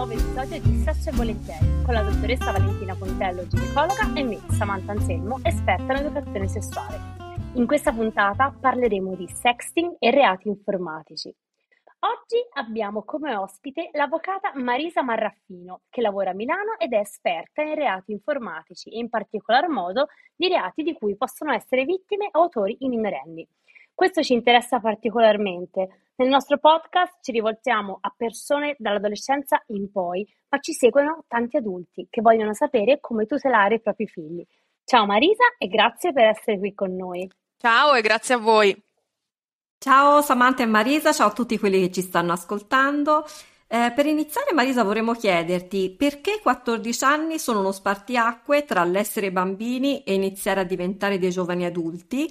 nuovo episodio di Sesso e Volentieri con la dottoressa Valentina Pontello, ginecologa, e me, Samantha Anselmo, esperta in educazione sessuale. In questa puntata parleremo di sexting e reati informatici. Oggi abbiamo come ospite l'avvocata Marisa Marraffino, che lavora a Milano ed è esperta in reati informatici e in particolar modo di reati di cui possono essere vittime autori i minorenni. Questo ci interessa particolarmente. Nel nostro podcast ci rivoltiamo a persone dall'adolescenza in poi, ma ci seguono tanti adulti che vogliono sapere come tutelare i propri figli. Ciao Marisa e grazie per essere qui con noi. Ciao e grazie a voi. Ciao Samantha e Marisa, ciao a tutti quelli che ci stanno ascoltando. Eh, per iniziare, Marisa, vorremmo chiederti perché 14 anni sono uno spartiacque tra l'essere bambini e iniziare a diventare dei giovani adulti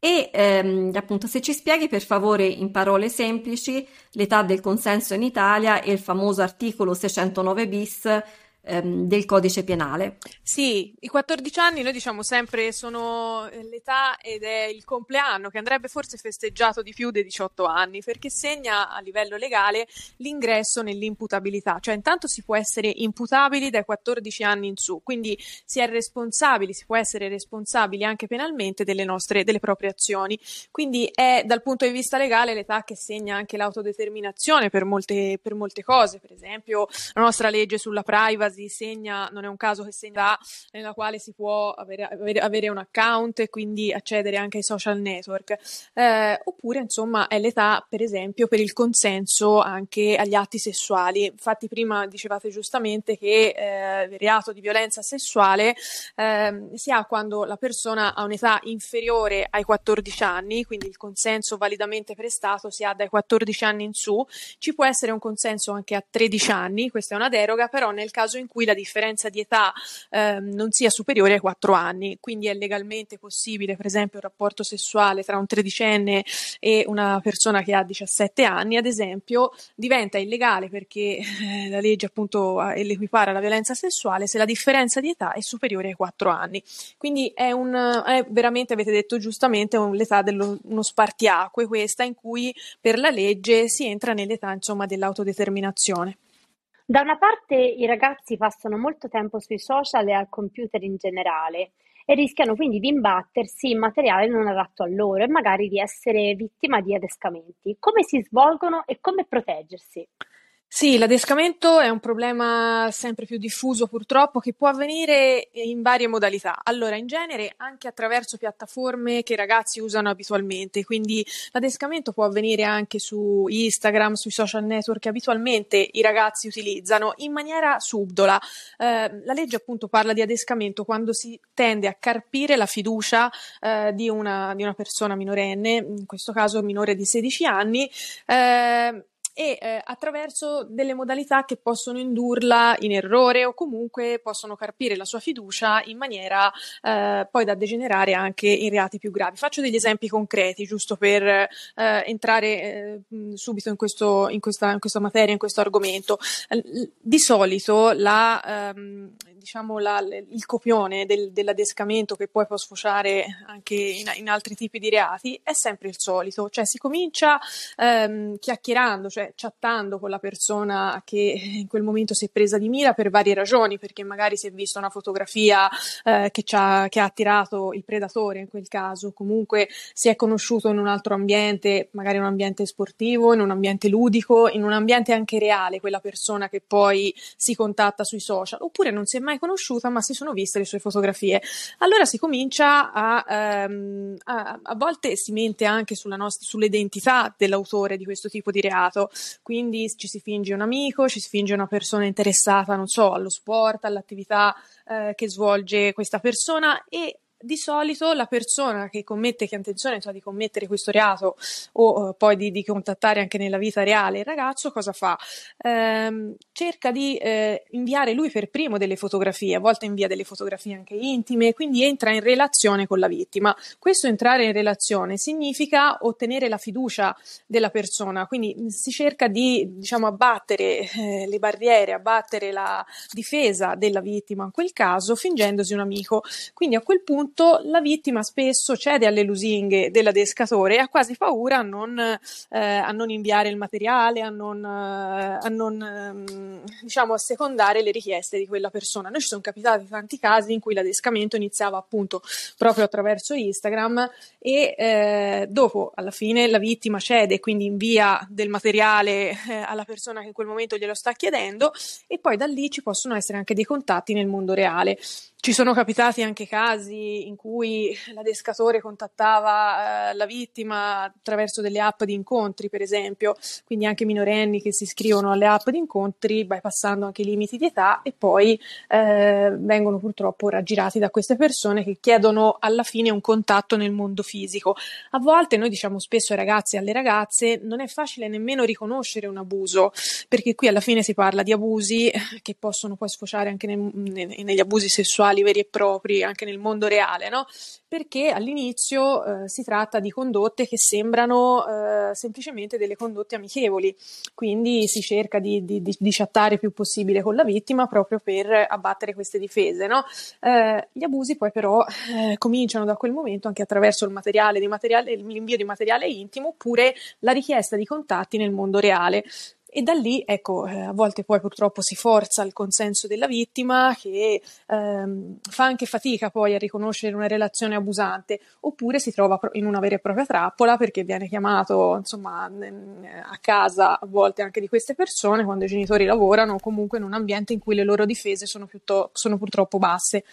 e ehm, appunto se ci spieghi per favore in parole semplici l'età del consenso in Italia e il famoso articolo 609 bis ehm, del codice penale. Sì, i 14 anni noi diciamo sempre sono eh, l'età ed è il compleanno che andrebbe forse festeggiato di più dei 18 anni perché segna a livello legale l'ingresso nell'imputabilità, cioè intanto si può essere imputabili dai 14 anni in su, quindi si è responsabili, si può essere responsabili anche penalmente delle nostre, delle proprie azioni. Quindi è dal punto di vista legale l'età che segna anche l'autodeterminazione per molte, per molte cose, per esempio la nostra legge sulla privacy casi segna, non è un caso che segna nella quale si può avere, avere, avere un account e quindi accedere anche ai social network, eh, oppure insomma è l'età per esempio per il consenso anche agli atti sessuali. Infatti prima dicevate giustamente che eh, il reato di violenza sessuale eh, si ha quando la persona ha un'età inferiore ai 14 anni, quindi il consenso validamente prestato si ha dai 14 anni in su, ci può essere un consenso anche a 13 anni, questa è una deroga, però nel caso in cui la differenza di età eh, non sia superiore ai 4 anni, quindi è legalmente possibile, per esempio, un rapporto sessuale tra un tredicenne e una persona che ha 17 anni, ad esempio, diventa illegale perché eh, la legge appunto l'equipara alla violenza sessuale se la differenza di età è superiore ai 4 anni. Quindi è, un, è veramente, avete detto giustamente, un, l'età dello spartiacque questa in cui per la legge si entra nell'età insomma dell'autodeterminazione. Da una parte i ragazzi passano molto tempo sui social e al computer in generale e rischiano quindi di imbattersi in materiale non adatto a loro e magari di essere vittima di adescamenti. Come si svolgono e come proteggersi? Sì, l'adescamento è un problema sempre più diffuso purtroppo che può avvenire in varie modalità. Allora, in genere anche attraverso piattaforme che i ragazzi usano abitualmente, quindi l'adescamento può avvenire anche su Instagram, sui social network che abitualmente i ragazzi utilizzano in maniera subdola. Eh, la legge appunto parla di adescamento quando si tende a carpire la fiducia eh, di, una, di, una, persona minorenne, in questo caso minore di 16 anni. Eh, e eh, attraverso delle modalità che possono indurla in errore o comunque possono carpire la sua fiducia in maniera eh, poi da degenerare anche in reati più gravi. Faccio degli esempi concreti giusto per eh, entrare eh, subito in, questo, in, questa, in, questa, materia, in questo argomento. Di solito la, ehm, diciamo la, il copione del, dell'adescamento che poi può sfociare anche in, in, altri tipi di reati è sempre il solito, cioè si comincia ehm, chiacchierando, cioè chattando con la persona che in quel momento si è presa di mira per varie ragioni, perché magari si è vista una fotografia eh, che, ha, che, ha, attirato il predatore in quel caso, comunque si è conosciuto in un altro ambiente, magari un ambiente sportivo, in un ambiente ludico, in un ambiente anche reale, quella persona che poi si contatta sui social, oppure non si è mai conosciuta ma si sono viste le sue fotografie. Allora si comincia a, ehm, a, a volte si mente anche sulla nostra, sull'identità dell'autore di questo tipo di reato, quindi ci si finge un amico, ci si finge una persona interessata, non so, allo sport, all'attività eh, che svolge questa persona e di solito la persona che commette, che ha intenzione cioè, di commettere questo reato o uh, poi di, di, contattare anche nella vita reale il ragazzo, cosa fa? Ehm, cerca di eh, inviare lui per primo delle fotografie, a volte invia delle fotografie anche intime, quindi entra in relazione con la vittima. Questo entrare in relazione significa ottenere la fiducia della persona, quindi si cerca di diciamo, abbattere eh, le barriere, abbattere la difesa della vittima in quel caso, fingendosi un amico. Quindi a quel punto punto la vittima spesso cede alle lusinghe dell'adescatore e ha quasi paura a non, eh, a non inviare il materiale, a non, eh, a non ehm, diciamo, assecondare le richieste di quella persona. Noi ci sono capitati tanti casi in cui l'adescamento iniziava appunto proprio attraverso Instagram e eh, dopo alla fine la vittima cede, quindi invia del materiale eh, alla persona che in quel momento glielo sta chiedendo e poi da lì ci possono essere anche dei contatti nel mondo reale. Ci sono capitati anche casi in cui l'adescatore contattava eh, la vittima attraverso delle app di incontri, per esempio, quindi anche minorenni che si iscrivono alle app di incontri, bypassando anche i limiti di età e poi eh, vengono purtroppo raggirati da queste persone che chiedono alla fine un contatto nel mondo fisico. A volte noi diciamo spesso ai ragazzi e alle ragazze non è facile nemmeno riconoscere un abuso, perché qui alla fine si parla di abusi che possono poi sfociare anche nel, negli abusi sessuali sessuali veri e propri anche nel mondo reale, no? Perché all'inizio eh, si tratta di condotte che sembrano eh, semplicemente delle condotte amichevoli, quindi si cerca di, di, di, di, chattare più possibile con la vittima proprio per abbattere queste difese, no? eh, gli abusi poi però eh, cominciano da quel momento anche attraverso il materiale, materiale, l'invio di materiale intimo oppure la richiesta di contatti nel mondo reale. E da lì, ecco, eh, a volte poi purtroppo si forza il consenso della vittima che ehm, fa anche fatica poi a riconoscere una relazione abusante, oppure si trova in una vera e propria trappola perché viene chiamato, insomma, a casa a volte anche di queste persone quando i genitori lavorano o comunque in un ambiente in cui le loro difese sono, sono purtroppo basse.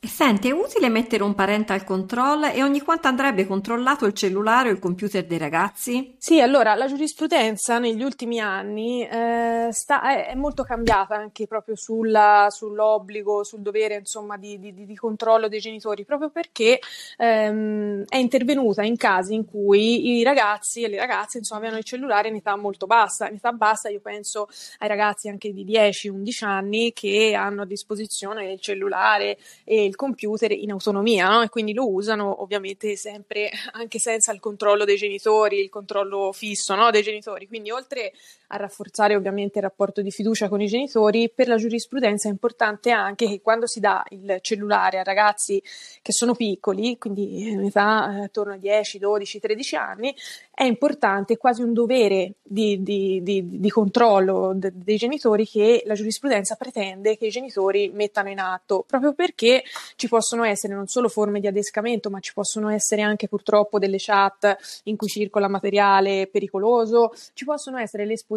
Senti, è utile mettere un parental control e ogni quanto andrebbe controllato il cellulare o il computer dei ragazzi? Sì, allora la giurisprudenza negli ultimi anni eh, sta, è, è, molto cambiata anche proprio sulla, sull'obbligo, sul dovere insomma di, di, di, controllo dei genitori, proprio perché ehm, è intervenuta in casi in cui i ragazzi e le ragazze insomma avevano il cellulare in età molto bassa. In età bassa io penso ai ragazzi anche di 10-11 anni che hanno a disposizione il cellulare e il computer in autonomia no? e quindi lo usano ovviamente sempre anche senza il controllo dei genitori, il controllo fisso no? dei genitori. Quindi oltre a rafforzare ovviamente il rapporto di fiducia con i genitori, per la giurisprudenza è importante anche che quando si dà il cellulare a ragazzi che sono piccoli, quindi in età eh, attorno a 10, 12, 13 anni, è importante, è quasi un dovere di, di, di, di controllo de, dei genitori che la giurisprudenza pretende che i genitori mettano in atto, proprio perché ci possono essere non solo forme di adescamento, ma ci possono essere anche purtroppo delle chat in cui circola materiale pericoloso, ci possono essere le esposizioni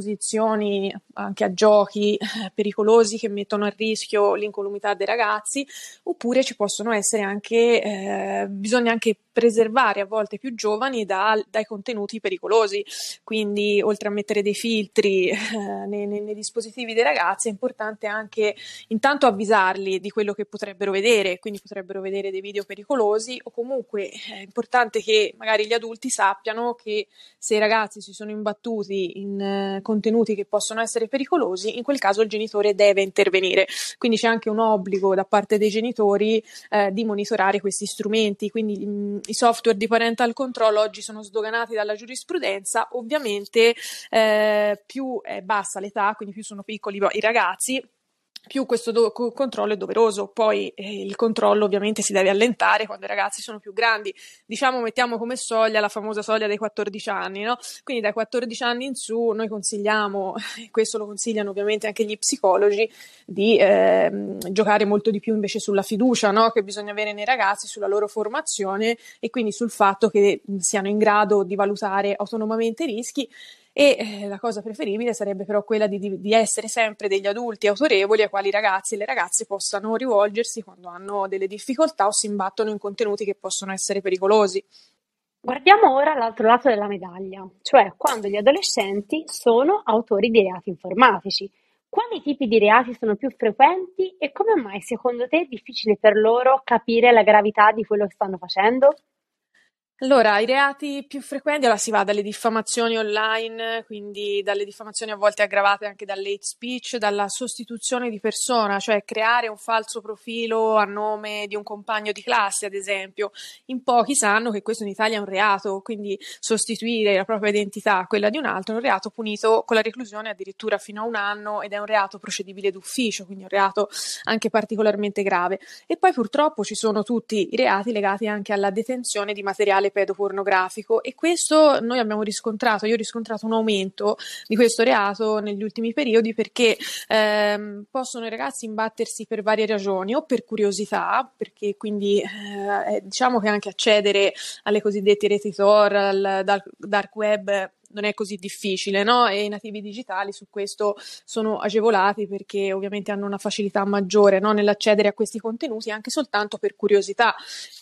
anche a giochi eh, pericolosi che mettono a rischio l'incolumità dei ragazzi, oppure ci possono essere anche, eh, bisogna anche preservare a volte più giovani da, dai contenuti pericolosi. Quindi, oltre a mettere dei filtri eh, nei, nei, nei, dispositivi dei ragazzi, è importante anche intanto avvisarli di quello che potrebbero vedere, quindi potrebbero vedere dei video pericolosi, o comunque è importante che magari gli adulti sappiano che se i ragazzi si sono imbattuti in eh, contenuti che possono essere pericolosi, in quel caso il genitore deve intervenire. Quindi c'è anche un obbligo da parte dei genitori eh, di monitorare questi strumenti, quindi mh, mm, i software di parental control oggi sono sdoganati dalla giurisprudenza, ovviamente eh, più è bassa l'età, quindi più sono piccoli i ragazzi, più questo do- controllo è doveroso. Poi eh, il controllo ovviamente si deve allentare quando i ragazzi sono più grandi. Diciamo, mettiamo come soglia la famosa soglia dei 14 anni, no? Quindi dai 14 anni in su noi consigliamo, e questo lo consigliano ovviamente anche gli psicologi, di eh, giocare molto di più invece sulla fiducia no? che bisogna avere nei ragazzi, sulla loro formazione e quindi sul fatto che siano in grado di valutare autonomamente i rischi e eh, la cosa preferibile sarebbe però quella di, di, essere sempre degli adulti autorevoli a quali i ragazzi e le ragazze possano rivolgersi quando hanno delle difficoltà o si imbattono in contenuti che possono essere pericolosi. Guardiamo ora l'altro lato della medaglia, cioè quando gli adolescenti sono autori di reati informatici. Quali tipi di reati sono più frequenti e come mai secondo te è difficile per loro capire la gravità di quello che stanno facendo? Allora, i reati più frequenti, allora si va dalle diffamazioni online, quindi dalle diffamazioni a volte aggravate anche dall'hate speech, dalla sostituzione di persona, cioè creare un falso profilo a nome di un compagno di classe, ad esempio. In pochi sanno che questo in Italia è un reato, quindi sostituire la propria identità a quella di un altro è un reato punito con la reclusione addirittura fino a un anno ed è un reato procedibile d'ufficio, quindi un reato anche particolarmente grave. E poi purtroppo ci sono tutti i reati legati anche alla detenzione di materiale materiale pedopornografico e questo noi abbiamo riscontrato, io ho riscontrato un aumento di questo reato negli ultimi periodi perché ehm, possono i ragazzi imbattersi per varie ragioni o per curiosità, perché quindi eh, diciamo che anche accedere alle cosiddette reti Tor, al dark web non è così difficile, no? E i nativi digitali su questo sono agevolati perché ovviamente hanno una facilità maggiore no? nell'accedere a questi contenuti anche soltanto per curiosità.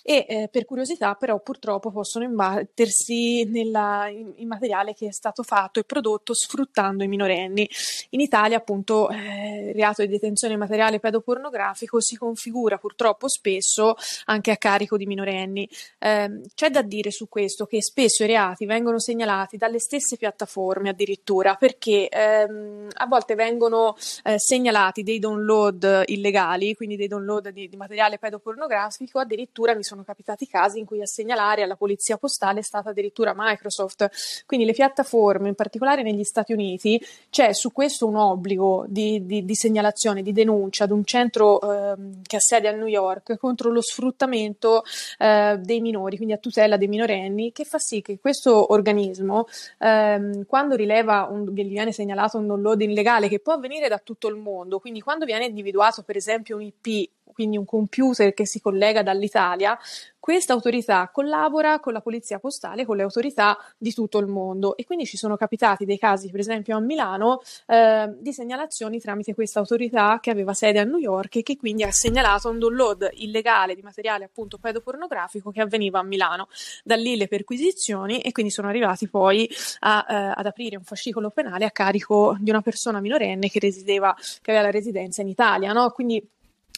E eh, per curiosità, però, purtroppo possono imbattersi nella, in, in, materiale che è stato fatto e prodotto sfruttando i minorenni. In Italia, appunto, eh, il reato di detenzione materiale pedopornografico si configura purtroppo spesso anche a carico di minorenni. Eh, c'è da dire su questo che spesso i reati vengono segnalati dalle stesse stesse piattaforme addirittura, perché ehm, a volte vengono eh, segnalati dei download illegali, quindi dei download di, di, materiale pedopornografico, addirittura mi sono capitati casi in cui a segnalare alla polizia postale è stata addirittura Microsoft. Quindi le piattaforme, in particolare negli Stati Uniti, c'è su questo un obbligo di, di, di segnalazione, di denuncia ad un centro ehm, che ha sede a New York contro lo sfruttamento eh, dei minori, quindi a tutela dei minorenni, che fa sì che questo organismo eh, ehm, quando rileva un, gli viene segnalato un download illegale che può avvenire da tutto il mondo, quindi quando viene individuato per esempio un IP quindi un computer che si collega dall'Italia, questa autorità collabora con la polizia postale, con le autorità di tutto il mondo e quindi ci sono capitati dei casi, per esempio a Milano, eh, di segnalazioni tramite questa autorità che aveva sede a New York e che quindi ha segnalato un download illegale di materiale appunto pedopornografico che avveniva a Milano. Da lì le perquisizioni e quindi sono arrivati poi a, eh, ad aprire un fascicolo penale a carico di una persona minorenne che resideva, che aveva la residenza in Italia, no? Quindi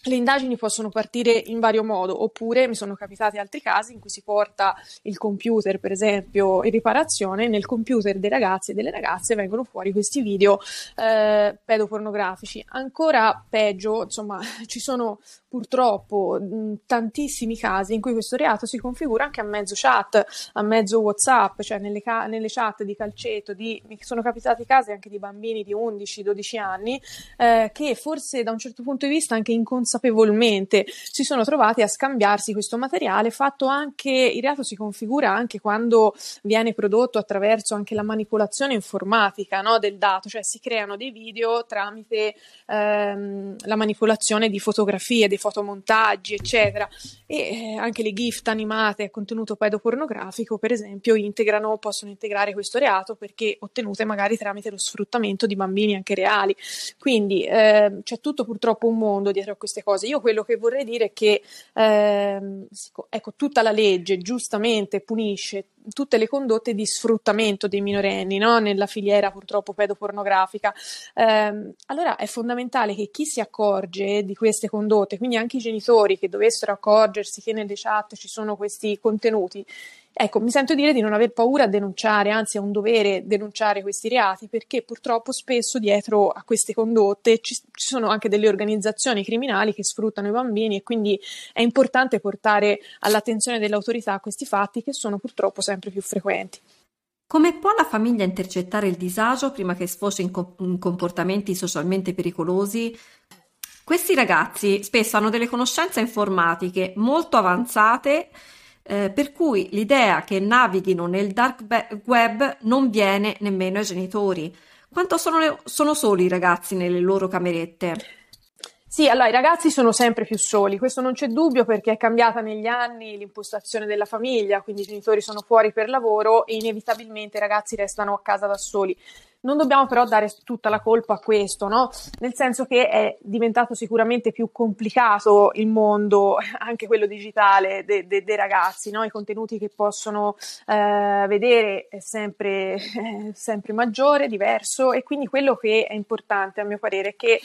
le indagini possono partire in vario modo, oppure mi sono capitati altri casi in cui si porta il computer, per esempio, in riparazione, nel computer dei ragazzi e delle ragazze vengono fuori questi video eh, pedopornografici. Ancora peggio, insomma, ci sono purtroppo mh, tantissimi casi in cui questo reato si configura anche a mezzo chat, a mezzo WhatsApp, cioè nelle, ca- nelle chat di calcetto, di, mi sono capitati casi anche di bambini di 11-12 anni eh, che forse da un certo punto di vista anche inconsapevolmente si sono trovati a scambiarsi questo materiale fatto anche, il reato si configura anche quando viene prodotto attraverso anche la manipolazione informatica no, del dato, cioè si creano dei video tramite ehm, la manipolazione di fotografie, dei fotomontaggi, eccetera. E eh, anche le gift animate a contenuto pedopornografico, per esempio, integrano, possono integrare questo reato perché ottenute magari tramite lo sfruttamento di bambini anche reali. Quindi eh, c'è tutto purtroppo un mondo dietro a queste cose. Io quello che vorrei dire è che eh, ecco, tutta la legge giustamente punisce tutte le condotte di sfruttamento dei minorenni no? nella filiera purtroppo pedopornografica. Eh, allora è fondamentale che chi si accorge di queste condotte, quindi anche i genitori che dovessero accorgersi che nelle chat ci sono questi contenuti, Ecco, mi sento dire di non aver paura a denunciare, anzi è un dovere denunciare questi reati perché purtroppo spesso dietro a queste condotte ci, ci, sono anche delle organizzazioni criminali che sfruttano i bambini e quindi è importante portare all'attenzione dell'autorità questi fatti che sono purtroppo sempre più frequenti. Come può la famiglia intercettare il disagio prima che sfoci in, co- in comportamenti socialmente pericolosi? Questi ragazzi spesso hanno delle conoscenze informatiche molto avanzate eh, per cui l'idea che navighino nel dark web non viene nemmeno ai genitori. Quanto sono, le, sono soli i ragazzi nelle loro camerette? Sì, allora i ragazzi sono sempre più soli, questo non c'è dubbio perché è cambiata negli anni l'impostazione della famiglia, quindi i genitori sono fuori per lavoro e inevitabilmente i ragazzi restano a casa da soli. Non dobbiamo però dare tutta la colpa a questo, no? Nel senso che è diventato sicuramente più complicato il mondo, anche quello digitale, dei de, de ragazzi, no? I contenuti che possono eh, vedere è sempre, è sempre maggiore, diverso e quindi quello che è importante a mio parere è che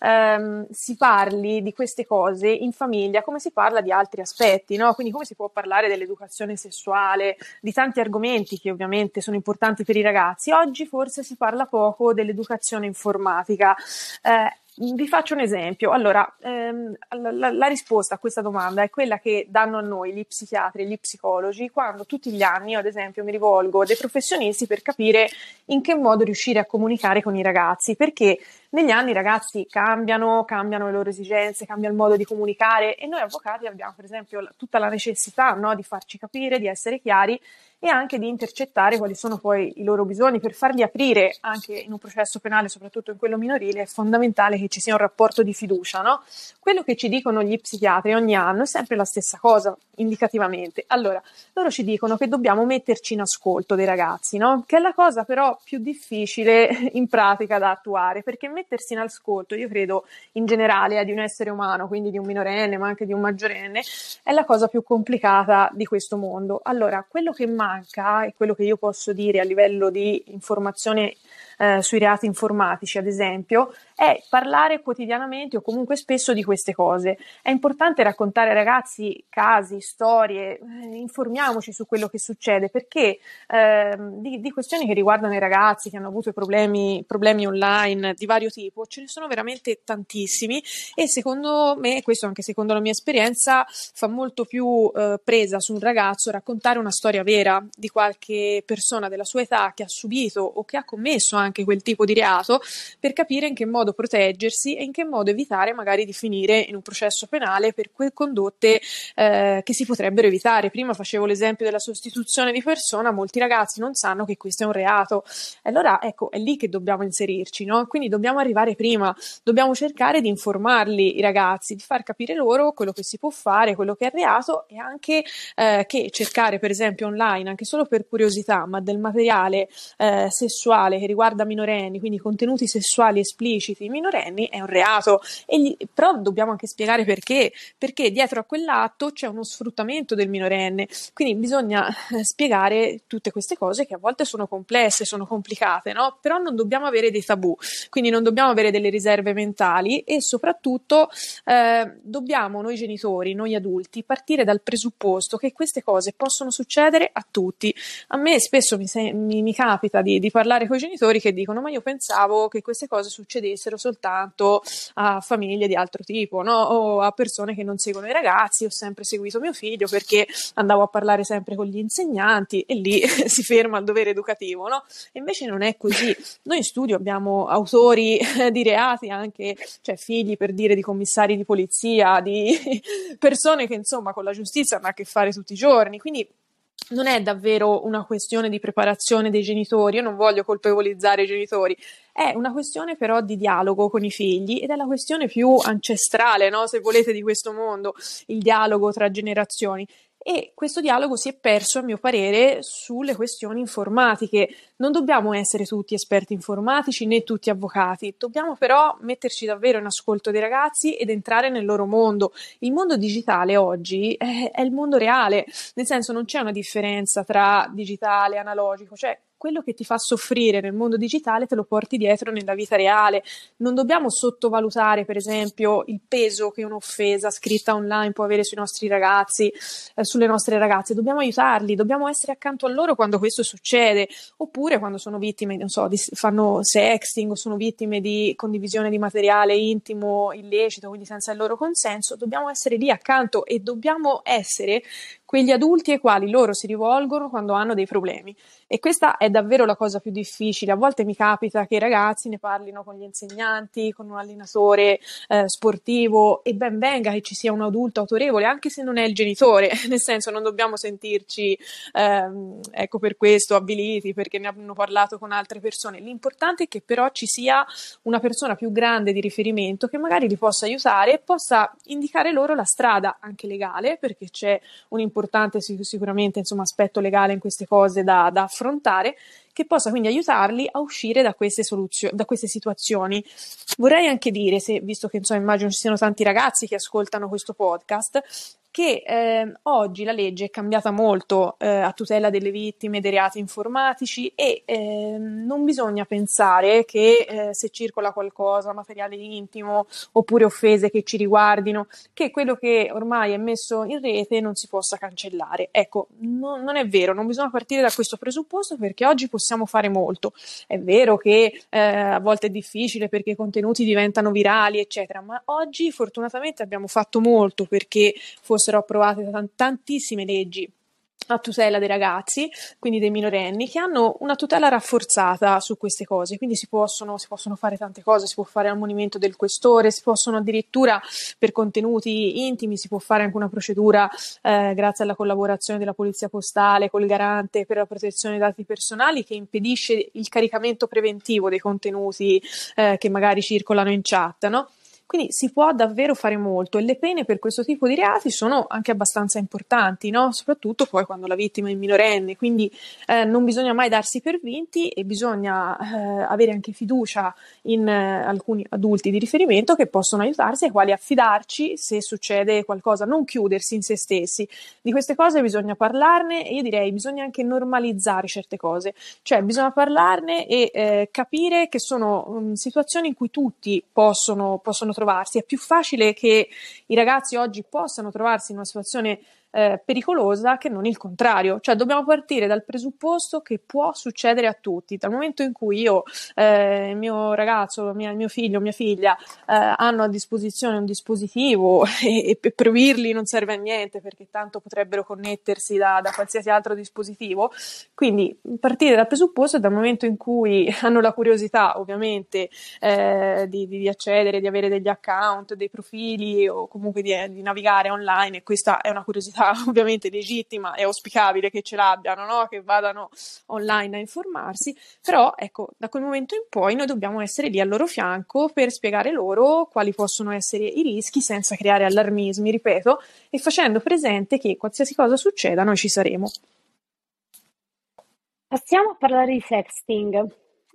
ehm, si parli di queste cose in famiglia come si parla di altri aspetti, no? Quindi come si può parlare dell'educazione sessuale, di tanti argomenti che ovviamente sono importanti per i ragazzi. Oggi forse si parla poco dell'educazione informatica. Eh, vi faccio un esempio. Allora, ehm, la, la, risposta a questa domanda è quella che danno a noi gli psichiatri e gli psicologi quando tutti gli anni, io ad esempio, mi rivolgo a dei professionisti per capire in che modo riuscire a comunicare con i ragazzi, perché negli anni i ragazzi cambiano, cambiano le loro esigenze, cambia il modo di comunicare e noi avvocati abbiamo per esempio tutta la necessità no, di farci capire, di essere chiari e anche di intercettare quali sono poi i loro bisogni per farli aprire anche in un processo penale, soprattutto in quello minorile, è fondamentale che ci sia un rapporto di fiducia. No? Quello che ci dicono gli psichiatri ogni anno è sempre la stessa cosa, indicativamente. Allora, loro ci dicono che dobbiamo metterci in ascolto dei ragazzi, no? che è la cosa però più difficile in pratica da attuare, perché mettersi in ascolto, io credo in generale, eh, di un essere umano, quindi di un minorenne, ma anche di un maggiorenne, è la cosa più complicata di questo mondo. Allora, quello che manca e quello che io posso dire a livello di informazione eh, sui reati informatici, ad esempio, è parlare quotidianamente o comunque spesso di queste cose. È importante raccontare ai ragazzi casi, storie, eh, informiamoci su quello che succede, perché eh, di, di, questioni che riguardano i ragazzi che hanno avuto problemi, problemi online di vario tipo, ce ne sono veramente tantissimi e secondo me, questo anche secondo la mia esperienza, fa molto più eh, presa su un ragazzo raccontare una storia vera di qualche persona della sua età che ha subito o che ha commesso anche quel tipo di reato per capire in che modo proteggersi e in che modo evitare magari di finire in un processo penale per quelle condotte eh, che si potrebbero evitare. Prima facevo l'esempio della sostituzione di persona, molti ragazzi non sanno che questo è un reato. Allora, ecco, è lì che dobbiamo inserirci, no? Quindi dobbiamo arrivare prima, dobbiamo cercare di informarli i ragazzi, di far capire loro quello che si può fare, quello che è reato e anche eh, che cercare, per esempio, online, anche solo per curiosità, ma del materiale eh, sessuale che riguarda minorenni, quindi contenuti sessuali espliciti minorenni, è un reato. Gli, però dobbiamo anche spiegare perché, perché dietro a quell'atto c'è uno sfruttamento del minorenne, quindi bisogna eh, spiegare tutte queste cose che a volte sono complesse, sono complicate, no? Però non dobbiamo avere dei tabù, quindi non dobbiamo avere delle riserve mentali e soprattutto eh, dobbiamo noi genitori, noi adulti, partire dal presupposto che queste cose possono succedere a tutti. A me spesso mi, se- mi, mi capita di, di parlare con i genitori che dicono ma io pensavo che queste cose succedessero soltanto a famiglie di altro tipo, no? O a persone che non seguono i ragazzi, ho sempre seguito mio figlio perché andavo a parlare sempre con gli insegnanti e lì si ferma il dovere educativo, no? E invece non è così. Noi in studio abbiamo autori di reati anche, cioè figli per dire di commissari di polizia, di persone che insomma con la giustizia hanno a che fare tutti i giorni, quindi non è davvero una questione di preparazione dei genitori, io non voglio colpevolizzare i genitori, è una questione però di dialogo con i figli ed è la questione più ancestrale, no? se volete, di questo mondo, il dialogo tra generazioni e questo dialogo si è perso, a mio parere, sulle questioni informatiche. Non dobbiamo essere tutti esperti informatici né tutti avvocati, dobbiamo però metterci davvero in ascolto dei ragazzi ed entrare nel loro mondo. Il mondo digitale oggi è, è il mondo reale, nel senso non c'è una differenza tra digitale e analogico, cioè quello che ti fa soffrire nel mondo digitale te lo porti dietro nella vita reale. Non dobbiamo sottovalutare, per esempio, il peso che un'offesa scritta online può avere sui nostri ragazzi, eh, sulle nostre ragazze. Dobbiamo aiutarli, dobbiamo essere accanto a loro quando questo succede, oppure quando sono vittime, non so, di, fanno sexting o sono vittime di condivisione di materiale intimo illecito, quindi senza il loro consenso. Dobbiamo essere lì accanto e dobbiamo essere quegli adulti ai quali loro si rivolgono quando hanno dei problemi. E questa è davvero la cosa più difficile. A volte mi capita che i ragazzi ne parlino con gli insegnanti, con un allenatore eh, sportivo e ben venga che ci sia un adulto autorevole, anche se non è il genitore, nel senso non dobbiamo sentirci, ehm, ecco per questo, avviliti perché ne hanno parlato con altre persone. L'importante è che però ci sia una persona più grande di riferimento che magari li possa aiutare e possa indicare loro la strada, anche legale, perché c'è un importante sicuramente insomma, aspetto legale in queste cose da, da affrontare, che possa quindi aiutarli a uscire da queste, soluzio- da queste situazioni. Vorrei anche dire, se, visto che insomma, immagino ci siano tanti ragazzi che ascoltano questo podcast, che eh, oggi la legge è cambiata molto eh, a tutela delle vittime dei reati informatici e eh, non bisogna pensare che eh, se circola qualcosa, materiale intimo oppure offese che ci riguardino, che quello che ormai è messo in rete non si possa cancellare. Ecco, no, non è vero, non bisogna partire da questo presupposto perché oggi possiamo fare molto. È vero che eh, a volte è difficile perché i contenuti diventano virali, eccetera, ma oggi fortunatamente abbiamo fatto molto perché fosse fossero approvate tantissime leggi a tutela dei ragazzi, quindi dei minorenni, che hanno una tutela rafforzata su queste cose. Quindi si possono, si possono fare tante cose, si può fare l'ammonimento del questore, si possono addirittura per contenuti intimi, si può fare anche una procedura eh, grazie alla collaborazione della polizia postale col garante per la protezione dei dati personali che impedisce il caricamento preventivo dei contenuti eh, che magari circolano in chat, no? Quindi si può davvero fare molto e le pene per questo tipo di reati sono anche abbastanza importanti, no? soprattutto poi quando la vittima è minorenne, quindi eh, non bisogna mai darsi per vinti e bisogna eh, avere anche fiducia in eh, alcuni adulti di riferimento che possono aiutarsi ai quali affidarci se succede qualcosa, non chiudersi in se stessi. Di queste cose bisogna parlarne e io direi bisogna anche normalizzare certe cose, cioè bisogna parlarne e eh, capire che sono um, situazioni in cui tutti possono, possono trovarsi. È più facile che i ragazzi oggi possano trovarsi in una situazione eh, pericolosa che non il contrario. Cioè dobbiamo partire dal presupposto che può succedere a tutti. Dal momento in cui io, eh, il mio ragazzo, mia, mio figlio, mia figlia eh, hanno a disposizione un dispositivo e, e proibirli non serve a niente perché tanto potrebbero connettersi da, da qualsiasi altro dispositivo. Quindi partire dal presupposto dal momento in cui hanno la curiosità ovviamente eh, di, di, accedere, di avere degli account, dei profili o comunque di, di navigare online e questa è una curiosità ovviamente legittima e auspicabile che ce l'abbiano, no? che vadano online a informarsi, però ecco, da quel momento in poi noi dobbiamo essere lì al loro fianco per spiegare loro quali possono essere i rischi senza creare allarmismi, ripeto, e facendo presente che qualsiasi cosa succeda noi ci saremo. Passiamo a parlare di sexting.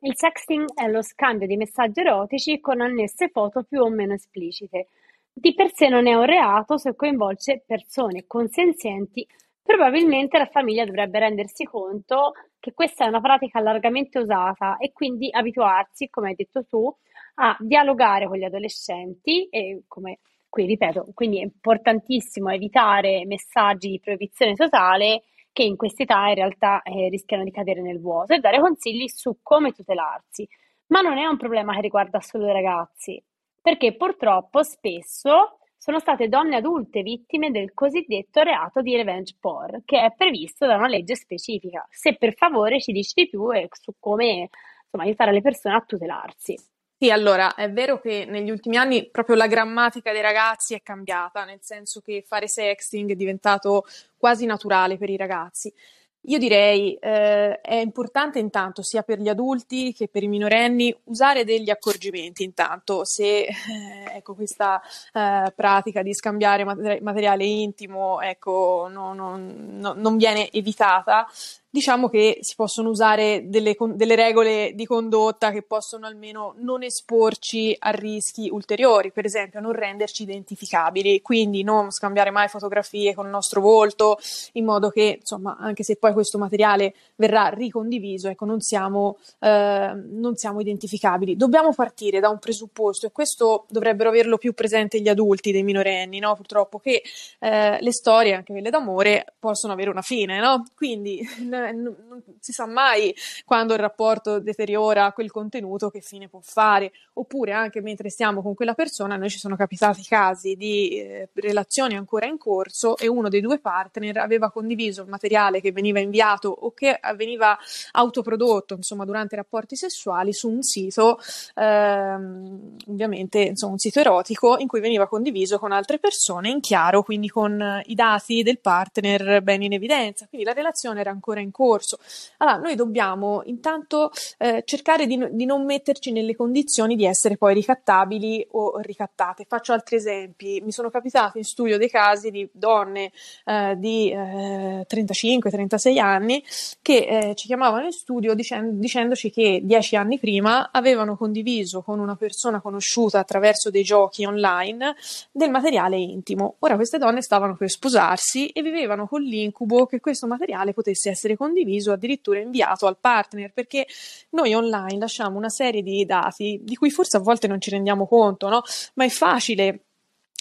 Il sexting è lo scambio di messaggi erotici con annesse foto più o meno esplicite. Di per sé non è un reato se coinvolge persone consenzienti, probabilmente la famiglia dovrebbe rendersi conto che questa è una pratica largamente usata e quindi abituarsi, come hai detto tu, a dialogare con gli adolescenti e come qui ripeto, quindi è importantissimo evitare messaggi di proibizione totale che in quest'età in realtà eh, rischiano di cadere nel vuoto e dare consigli su come tutelarsi. Ma non è un problema che riguarda solo i ragazzi, perché purtroppo spesso sono state donne adulte vittime del cosiddetto reato di revenge porn, che è previsto da una legge specifica. Se per favore ci dici di più su come insomma, aiutare le persone a tutelarsi. Sì, allora è vero che negli ultimi anni proprio la grammatica dei ragazzi è cambiata, nel senso che fare sexting è diventato quasi naturale per i ragazzi. Io direi eh, è importante intanto sia per gli adulti che per i minorenni usare degli accorgimenti intanto se eh, ecco, questa eh, pratica di scambiare materiale intimo ecco, no, no, no, non viene evitata diciamo che si possono usare delle, delle, regole di condotta che possono almeno non esporci a rischi ulteriori, per esempio non renderci identificabili, quindi non scambiare mai fotografie con il nostro volto, in modo che, insomma, anche se poi questo materiale verrà ricondiviso, ecco, non siamo, eh, non siamo identificabili. Dobbiamo partire da un presupposto, e questo dovrebbero averlo più presente gli adulti dei minorenni, no? purtroppo, che eh, le storie, anche quelle d'amore, possono avere una fine, no? Quindi non, non si sa mai quando il rapporto deteriora quel contenuto che fine può fare, oppure anche mentre stiamo con quella persona, noi ci sono capitati casi di eh, relazioni ancora in corso e uno dei due partner aveva condiviso il materiale che veniva inviato o che veniva autoprodotto, insomma, durante i rapporti sessuali su un sito, ehm, ovviamente, insomma, un sito erotico in cui veniva condiviso con altre persone in chiaro, quindi con i dati del partner ben in evidenza. Quindi la relazione era ancora in in corso. Allora, noi dobbiamo intanto eh, cercare di, di, non metterci nelle condizioni di essere poi ricattabili o ricattate. Faccio altri esempi. Mi sono capitati in studio dei casi di donne eh, di 35-36 eh, anni che eh, ci chiamavano in studio dicendo, dicendoci che dieci anni prima avevano condiviso con una persona conosciuta attraverso dei giochi online del materiale intimo. Ora queste donne stavano per sposarsi e vivevano con l'incubo che questo materiale potesse essere condiviso, addirittura inviato al partner, perché noi online lasciamo una serie di dati di cui forse a volte non ci rendiamo conto, no? Ma è facile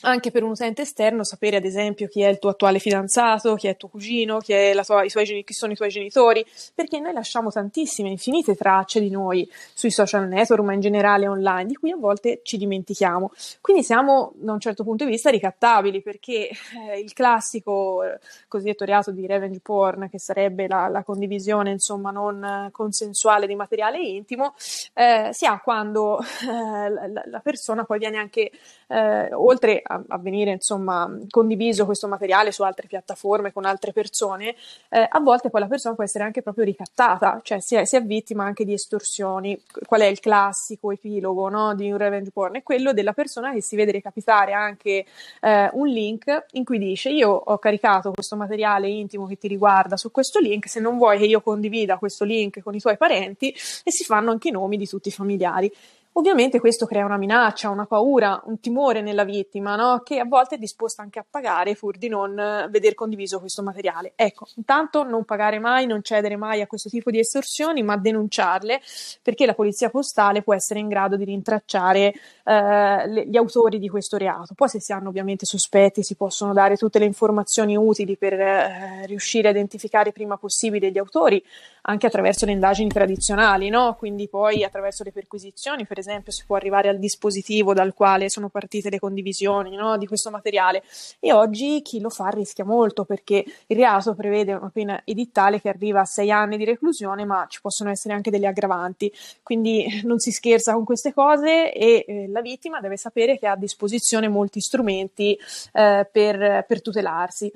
anche per un utente esterno sapere ad esempio chi è il tuo attuale fidanzato, chi è tuo cugino, chi, tua, tuoi, chi, sono i tuoi genitori, perché noi lasciamo tantissime, infinite tracce di noi sui social network, ma in generale online, di cui a volte ci dimentichiamo. Quindi siamo da un certo punto di vista ricattabili, perché eh, il classico eh, cosiddetto reato di revenge porn, che sarebbe la, la condivisione insomma non consensuale di materiale intimo, eh, si ha quando eh, la, la, persona poi viene anche eh, oltre a, venire insomma condiviso questo materiale su altre piattaforme con altre persone, eh, a volte poi la persona può essere anche proprio ricattata, cioè si è, si è vittima anche di estorsioni. Qual è il classico epilogo no, di un revenge porn? È quello della persona che si vede recapitare anche eh, un link in cui dice io ho caricato questo materiale intimo che ti riguarda su questo link, se non vuoi che io condivida questo link con i tuoi parenti e si fanno anche i nomi di tutti i familiari. Ovviamente questo crea una minaccia, una paura, un timore nella vittima, no? che a volte è disposta anche a pagare pur di non eh, veder condiviso questo materiale. Ecco, intanto non pagare mai, non cedere mai a questo tipo di estorsioni, ma denunciarle perché la polizia postale può essere in grado di rintracciare eh, gli autori di questo reato. Poi se si hanno ovviamente sospetti si possono dare tutte le informazioni utili per eh, riuscire a identificare prima possibile gli autori, anche attraverso le indagini tradizionali, no? quindi poi attraverso le perquisizioni, per esempio, si può arrivare al dispositivo dal quale sono partite le condivisioni no? di questo materiale. E oggi chi lo fa rischia molto perché il reato prevede una pena edittale che arriva a sei anni di reclusione, ma ci possono essere anche delle aggravanti. Quindi non si scherza con queste cose e eh, la vittima deve sapere che ha a disposizione molti strumenti eh, per, per tutelarsi.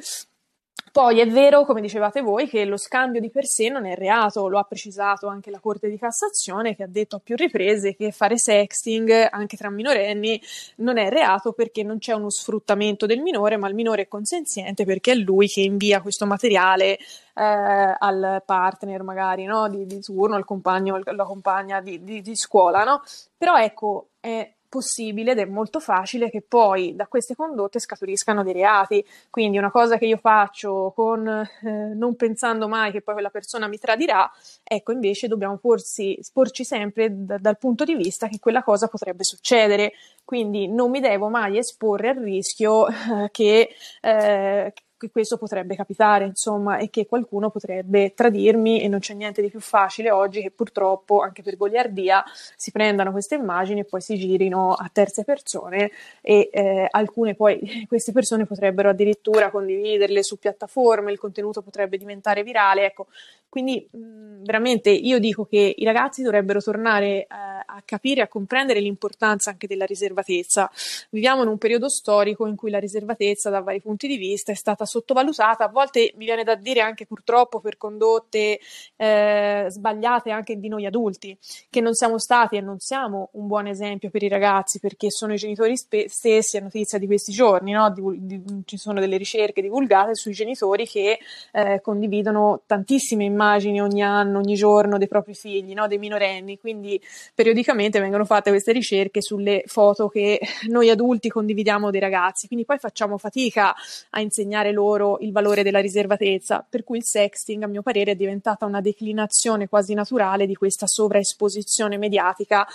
Poi è vero, come dicevate voi, che lo scambio di per sé non è reato, lo ha precisato anche la Corte di Cassazione che ha detto a più riprese che fare sexting anche tra minorenni non è reato perché non c'è uno sfruttamento del minore, ma il minore è consenziente perché è lui che invia questo materiale eh, al partner magari no? di, di turno, al compagno, alla compagna di, di, di scuola, no? Però ecco, è possibile ed è molto facile che poi da queste condotte scaturiscano dei reati. Quindi una cosa che io faccio con, eh, non pensando mai che poi quella persona mi tradirà, ecco invece dobbiamo porsi, porci sempre d- dal punto di vista che quella cosa potrebbe succedere. Quindi non mi devo mai esporre al rischio eh, che, eh, che questo potrebbe capitare, insomma, e che qualcuno potrebbe tradirmi e non c'è niente di più facile oggi che purtroppo, anche per goliardia, si prendano queste immagini e poi si girino a terze persone e eh, alcune poi queste persone potrebbero addirittura condividerle su piattaforme, il contenuto potrebbe diventare virale, ecco, quindi mh, veramente io dico che i ragazzi dovrebbero tornare eh, a capire, a comprendere l'importanza anche della riservatezza. Viviamo in un periodo storico in cui la riservatezza da vari punti di vista è stata sottovalutata, a volte mi viene da dire anche purtroppo per condotte eh, sbagliate anche di noi adulti, che non siamo stati e non siamo un buon esempio per i ragazzi perché sono i genitori spe- stessi, a notizia di questi giorni, no? di, di, ci sono delle ricerche divulgate sui genitori che eh, condividono tantissime immagini ogni anno, ogni giorno dei propri figli, no? dei minorenni, quindi periodicamente vengono fatte queste ricerche sulle foto che noi adulti condividiamo dei ragazzi, quindi poi facciamo fatica a insegnare loro loro il valore della riservatezza, per cui il sexting, a mio parere, è diventata una declinazione quasi naturale di questa sovraesposizione mediatica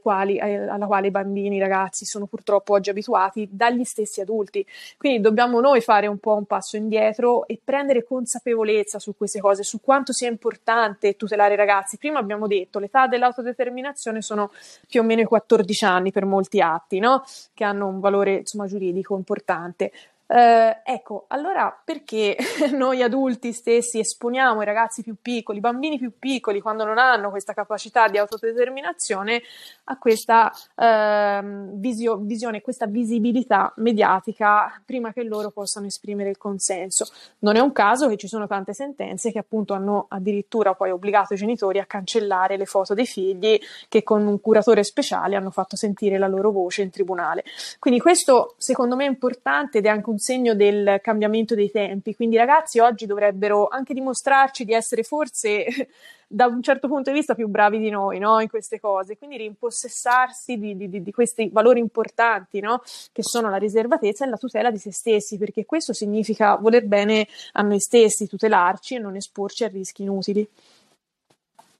quali, alla quale i bambini, i ragazzi sono purtroppo oggi abituati dagli stessi adulti. Quindi dobbiamo noi fare un po' un passo indietro e prendere consapevolezza su queste cose, su quanto sia importante tutelare i ragazzi. Prima abbiamo detto l'età dell'autodeterminazione sono più o meno i 14 anni per molti atti, no? che hanno un valore insomma, giuridico importante. Eh, ecco, allora perché noi adulti stessi esponiamo i ragazzi più piccoli, i bambini più piccoli, quando non hanno questa capacità di autodeterminazione, a questa eh, visio- visione, questa visibilità mediatica prima che loro possano esprimere il consenso? Non è un caso che ci sono tante sentenze che appunto hanno addirittura poi obbligato i genitori a cancellare le foto dei figli che con un curatore speciale hanno fatto sentire la loro voce in tribunale. Quindi questo secondo me è importante ed è anche un segno del cambiamento dei tempi. Quindi i ragazzi oggi dovrebbero anche dimostrarci di essere forse da un certo punto di vista più bravi di noi no? in queste cose, quindi rimpossessarsi di, di, di questi valori importanti no? che sono la riservatezza e la tutela di se stessi, perché questo significa voler bene a noi stessi, tutelarci e non esporci a rischi inutili.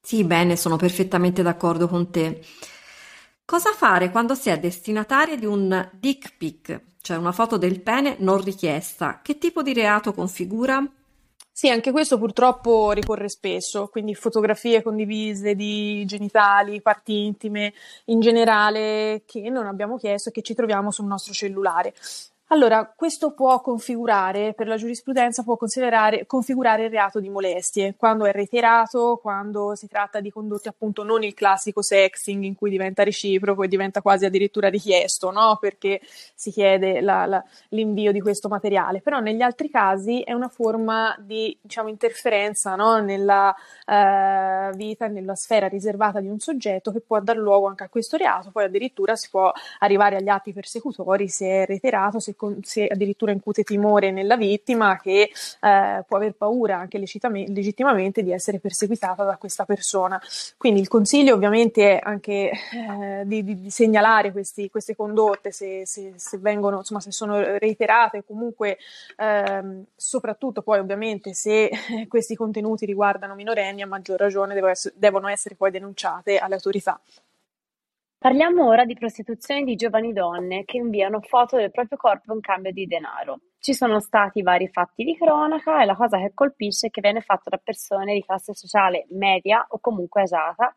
Sì, bene, sono perfettamente d'accordo con te. Cosa fare quando si è destinataria di un dick pic, cioè una foto del pene non richiesta? Che tipo di reato configura? Sì, anche questo purtroppo ricorre spesso, quindi fotografie condivise di genitali, parti intime in generale che non abbiamo chiesto e che ci troviamo sul nostro cellulare. Allora, questo può configurare, per la giurisprudenza, può configurare il reato di molestie, quando è reiterato, quando si tratta di condotte appunto non il classico sexting in cui diventa reciproco e diventa quasi addirittura richiesto, no? Perché si chiede la, la, l'invio di questo materiale. Però negli altri casi è una forma di, diciamo, interferenza, no? Nella eh, vita nella sfera riservata di un soggetto che può dar luogo anche a questo reato. Poi addirittura si può arrivare agli atti persecutori se è reiterato, se se addirittura incute timore nella vittima che eh, può aver paura anche legittimamente di essere perseguitata da questa persona. Quindi il consiglio ovviamente è anche eh, di, di, di, segnalare questi, queste condotte se, se, se, vengono, insomma, se sono reiterate, comunque ehm, soprattutto poi ovviamente se questi contenuti riguardano minorenni a maggior ragione essere, devono essere poi denunciate alle autorità. Parliamo ora di prostituzione di giovani donne che inviano foto del proprio corpo in cambio di denaro. Ci sono stati vari fatti di cronaca e la cosa che colpisce è che viene fatto da persone di classe sociale media o comunque agiata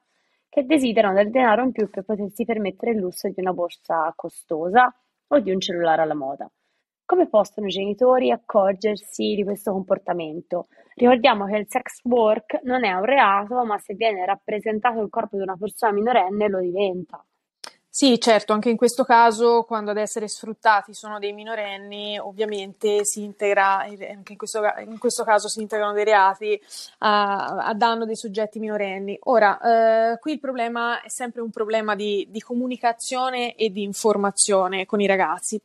che desiderano del denaro in più per potersi permettere il lusso di una borsa costosa o di un cellulare alla moda. Come possono i genitori accorgersi di questo comportamento? Ricordiamo che il sex work non è un reato, ma se viene rappresentato il corpo di una persona minorenne lo diventa. Sì, certo, anche in questo caso, quando ad essere sfruttati sono dei minorenni, ovviamente si integra, anche in questo, in questo caso si integrano dei reati a, a danno dei soggetti minorenni. Ora, eh, qui il problema è sempre un problema di, di, comunicazione e di informazione con i ragazzi.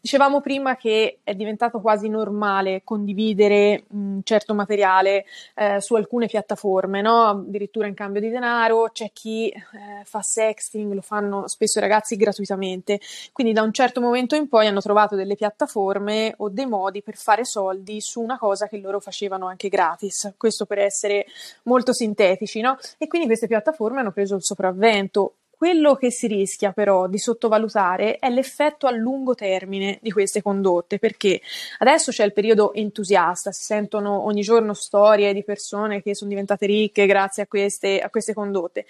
Dicevamo prima che è diventato quasi normale condividere un certo materiale eh, su alcune piattaforme, no? addirittura in cambio di denaro, c'è chi eh, fa sexting, lo fanno spesso i ragazzi gratuitamente. Quindi da un certo momento in poi hanno trovato delle piattaforme o dei modi per fare soldi su una cosa che loro facevano anche gratis. Questo per essere molto sintetici, no? E quindi queste piattaforme hanno preso il sopravvento. Quello che si rischia però di sottovalutare è l'effetto a lungo termine di queste condotte, perché adesso c'è il periodo entusiasta, si sentono ogni giorno storie di persone che sono diventate ricche grazie a queste, a queste condotte.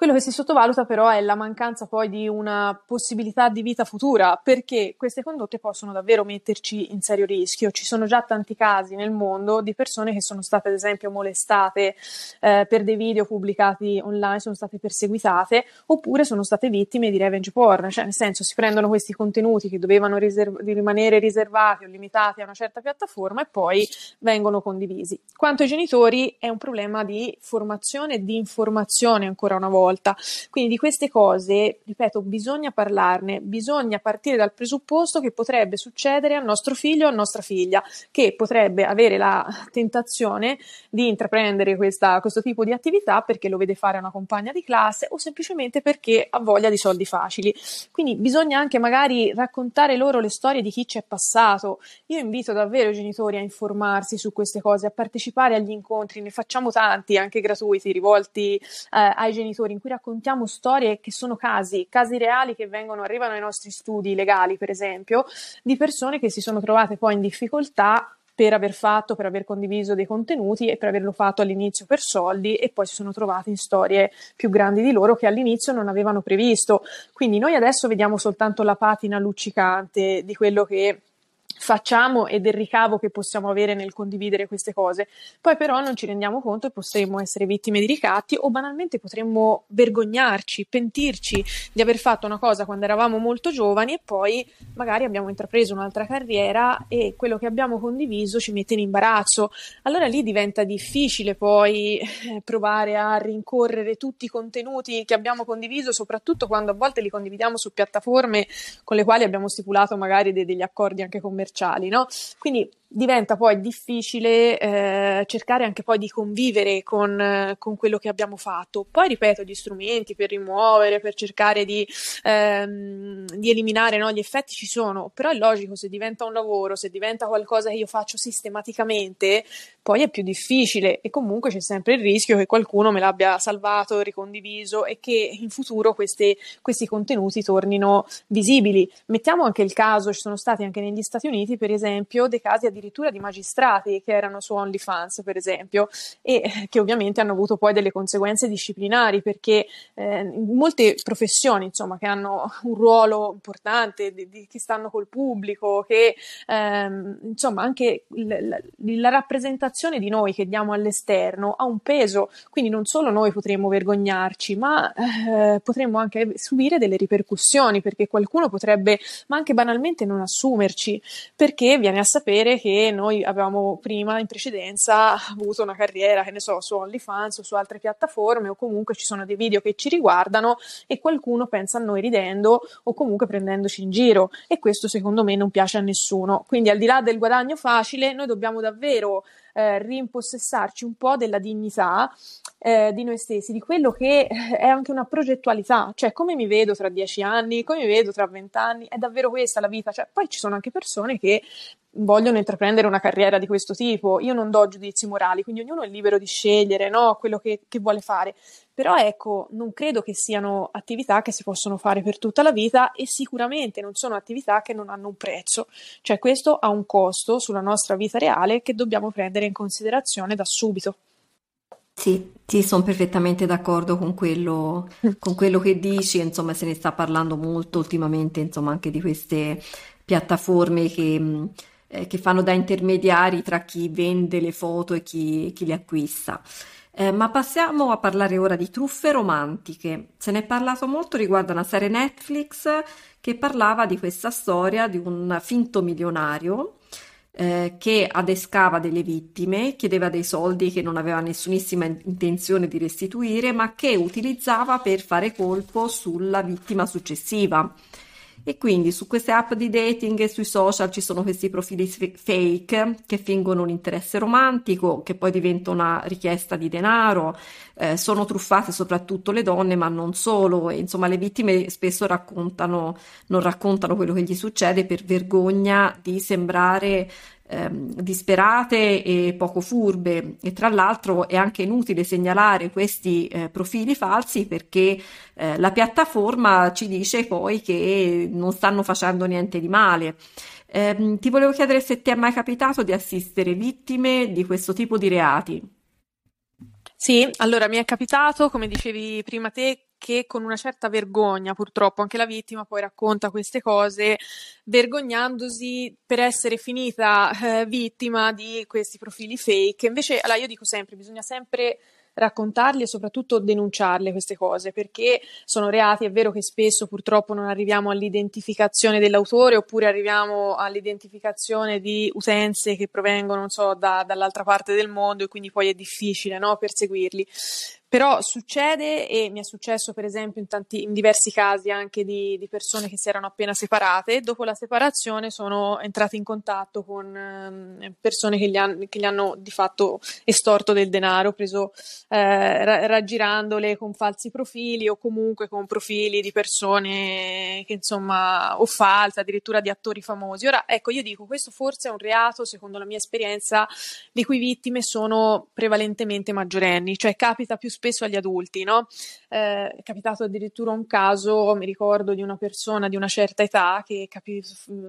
Quello che si sottovaluta però è la mancanza poi di una possibilità di vita futura, perché queste condotte possono davvero metterci in serio rischio. Ci sono già tanti casi nel mondo di persone che sono state ad esempio molestate eh, per dei video pubblicati online, sono state perseguitate, oppure sono state vittime di revenge porn, cioè nel senso si prendono questi contenuti che dovevano riserv- rimanere riservati o limitati a una certa piattaforma e poi vengono condivisi. Quanto ai genitori è un problema di formazione e di informazione ancora una volta volta. Quindi di queste cose, ripeto, bisogna parlarne, bisogna partire dal presupposto che potrebbe succedere al nostro figlio o a nostra figlia, che potrebbe avere la tentazione di intraprendere questa, questo tipo di attività perché lo vede fare una compagna di classe o semplicemente perché ha voglia di soldi facili. Quindi bisogna anche magari raccontare loro le storie di chi ci è passato. Io invito davvero i genitori a informarsi su queste cose, a partecipare agli incontri, ne facciamo tanti anche gratuiti rivolti eh, ai genitori in cui raccontiamo storie che sono casi, casi reali che vengono, arrivano ai nostri studi legali, per esempio, di persone che si sono trovate poi in difficoltà per aver fatto, per aver condiviso dei contenuti e per averlo fatto all'inizio per soldi e poi si sono trovati in storie più grandi di loro che all'inizio non avevano previsto. Quindi noi adesso vediamo soltanto la patina luccicante di quello che facciamo e del ricavo che possiamo avere nel condividere queste cose. Poi però non ci rendiamo conto e potremmo essere vittime di ricatti o banalmente potremmo vergognarci, pentirci di aver fatto una cosa quando eravamo molto giovani e poi magari abbiamo intrapreso un'altra carriera e quello che abbiamo condiviso ci mette in imbarazzo. Allora lì diventa difficile poi eh, provare a rincorrere tutti i contenuti che abbiamo condiviso, soprattutto quando a volte li condividiamo su piattaforme con le quali abbiamo stipulato magari de- degli accordi anche commerciali commerciali, no? Quindi diventa poi difficile eh, cercare anche poi di convivere con, eh, con, quello che abbiamo fatto. Poi ripeto, gli strumenti per rimuovere, per cercare di, ehm, di eliminare no, gli effetti ci sono, però è logico, se diventa un lavoro, se diventa qualcosa che io faccio sistematicamente, poi è più difficile e comunque c'è sempre il rischio che qualcuno me l'abbia salvato, ricondiviso e che in futuro queste, questi contenuti tornino visibili. Mettiamo anche il caso, ci sono stati anche negli Stati Uniti, per esempio, dei casi addirittura addirittura di magistrati che erano su OnlyFans, per esempio, e che ovviamente hanno avuto poi delle conseguenze disciplinari perché eh, molte professioni, insomma, che hanno un ruolo importante, di, di, che stanno col pubblico, che ehm, insomma anche l- l- la rappresentazione di noi che diamo all'esterno ha un peso, quindi non solo noi potremmo vergognarci, ma eh, potremmo anche subire delle ripercussioni perché qualcuno potrebbe, ma anche banalmente non assumerci, perché viene a sapere che che noi avevamo prima in precedenza avuto una carriera, che ne so, su OnlyFans o su altre piattaforme o comunque ci sono dei video che ci riguardano e qualcuno pensa a noi ridendo o comunque prendendoci in giro e questo secondo me non piace a nessuno. Quindi al di là del guadagno facile, noi dobbiamo davvero eh, rimpossessarci un po' della dignità eh, di noi stessi, di quello che è anche una progettualità, cioè come mi vedo tra dieci anni, come mi vedo tra vent'anni, è davvero questa la vita, cioè, poi ci sono anche persone che vogliono intraprendere una carriera di questo tipo, io non do giudizi morali, quindi ognuno è libero di scegliere no, quello che, che vuole fare, però ecco, non credo che siano attività che si possono fare per tutta la vita e sicuramente non sono attività che non hanno un prezzo, cioè questo ha un costo sulla nostra vita reale che dobbiamo prendere in considerazione da subito. Sì, sì, sono perfettamente d'accordo con quello, con quello che dici, insomma, se ne sta parlando molto ultimamente, insomma, anche di queste piattaforme che, eh, che fanno da intermediari tra chi vende le foto e chi, chi le acquista. Eh, ma passiamo a parlare ora di truffe romantiche. Se ne è parlato molto riguardo una serie Netflix che parlava di questa storia di un finto milionario eh, che adescava delle vittime, chiedeva dei soldi che non aveva nessunissima intenzione di restituire, ma che utilizzava per fare colpo sulla vittima successiva. E quindi su queste app di dating e sui social ci sono questi profili fake che fingono un interesse romantico, che poi diventa una richiesta di denaro, eh, sono truffate soprattutto le donne, ma non solo. E, insomma, le vittime spesso raccontano, non raccontano quello che gli succede per vergogna di sembrare ehm, disperate e poco furbe e tra l'altro è anche inutile segnalare questi eh, profili falsi perché eh, la piattaforma ci dice poi che non stanno facendo niente di male. Eh, ti volevo chiedere se ti è mai capitato di assistere vittime di questo tipo di reati. Sì, allora mi è capitato, come dicevi prima te, che con una certa vergogna, purtroppo anche la vittima poi racconta queste cose, vergognandosi per essere finita eh, vittima di questi profili fake. Invece, allora io dico sempre, bisogna sempre raccontarli e soprattutto denunciarle queste cose perché sono reati, è vero che spesso purtroppo non arriviamo all'identificazione dell'autore oppure arriviamo all'identificazione di utenze che provengono, so, da, dall'altra parte del mondo e quindi poi è difficile no, perseguirli. Però succede e mi è successo per esempio in, tanti, in diversi casi anche di, di, persone che si erano appena separate, dopo la separazione sono entrate in contatto con eh, persone che gli, han, che gli, hanno di fatto estorto del denaro, preso eh, ra- raggirandole con falsi profili o comunque con profili di persone che insomma o false, addirittura di attori famosi. Ora ecco io dico questo forse è un reato secondo la mia esperienza di cui vittime sono prevalentemente maggiorenni, cioè capita più spesso spesso agli adulti, no? Eh, è capitato addirittura un caso, mi ricordo, di una persona di una certa età che capì,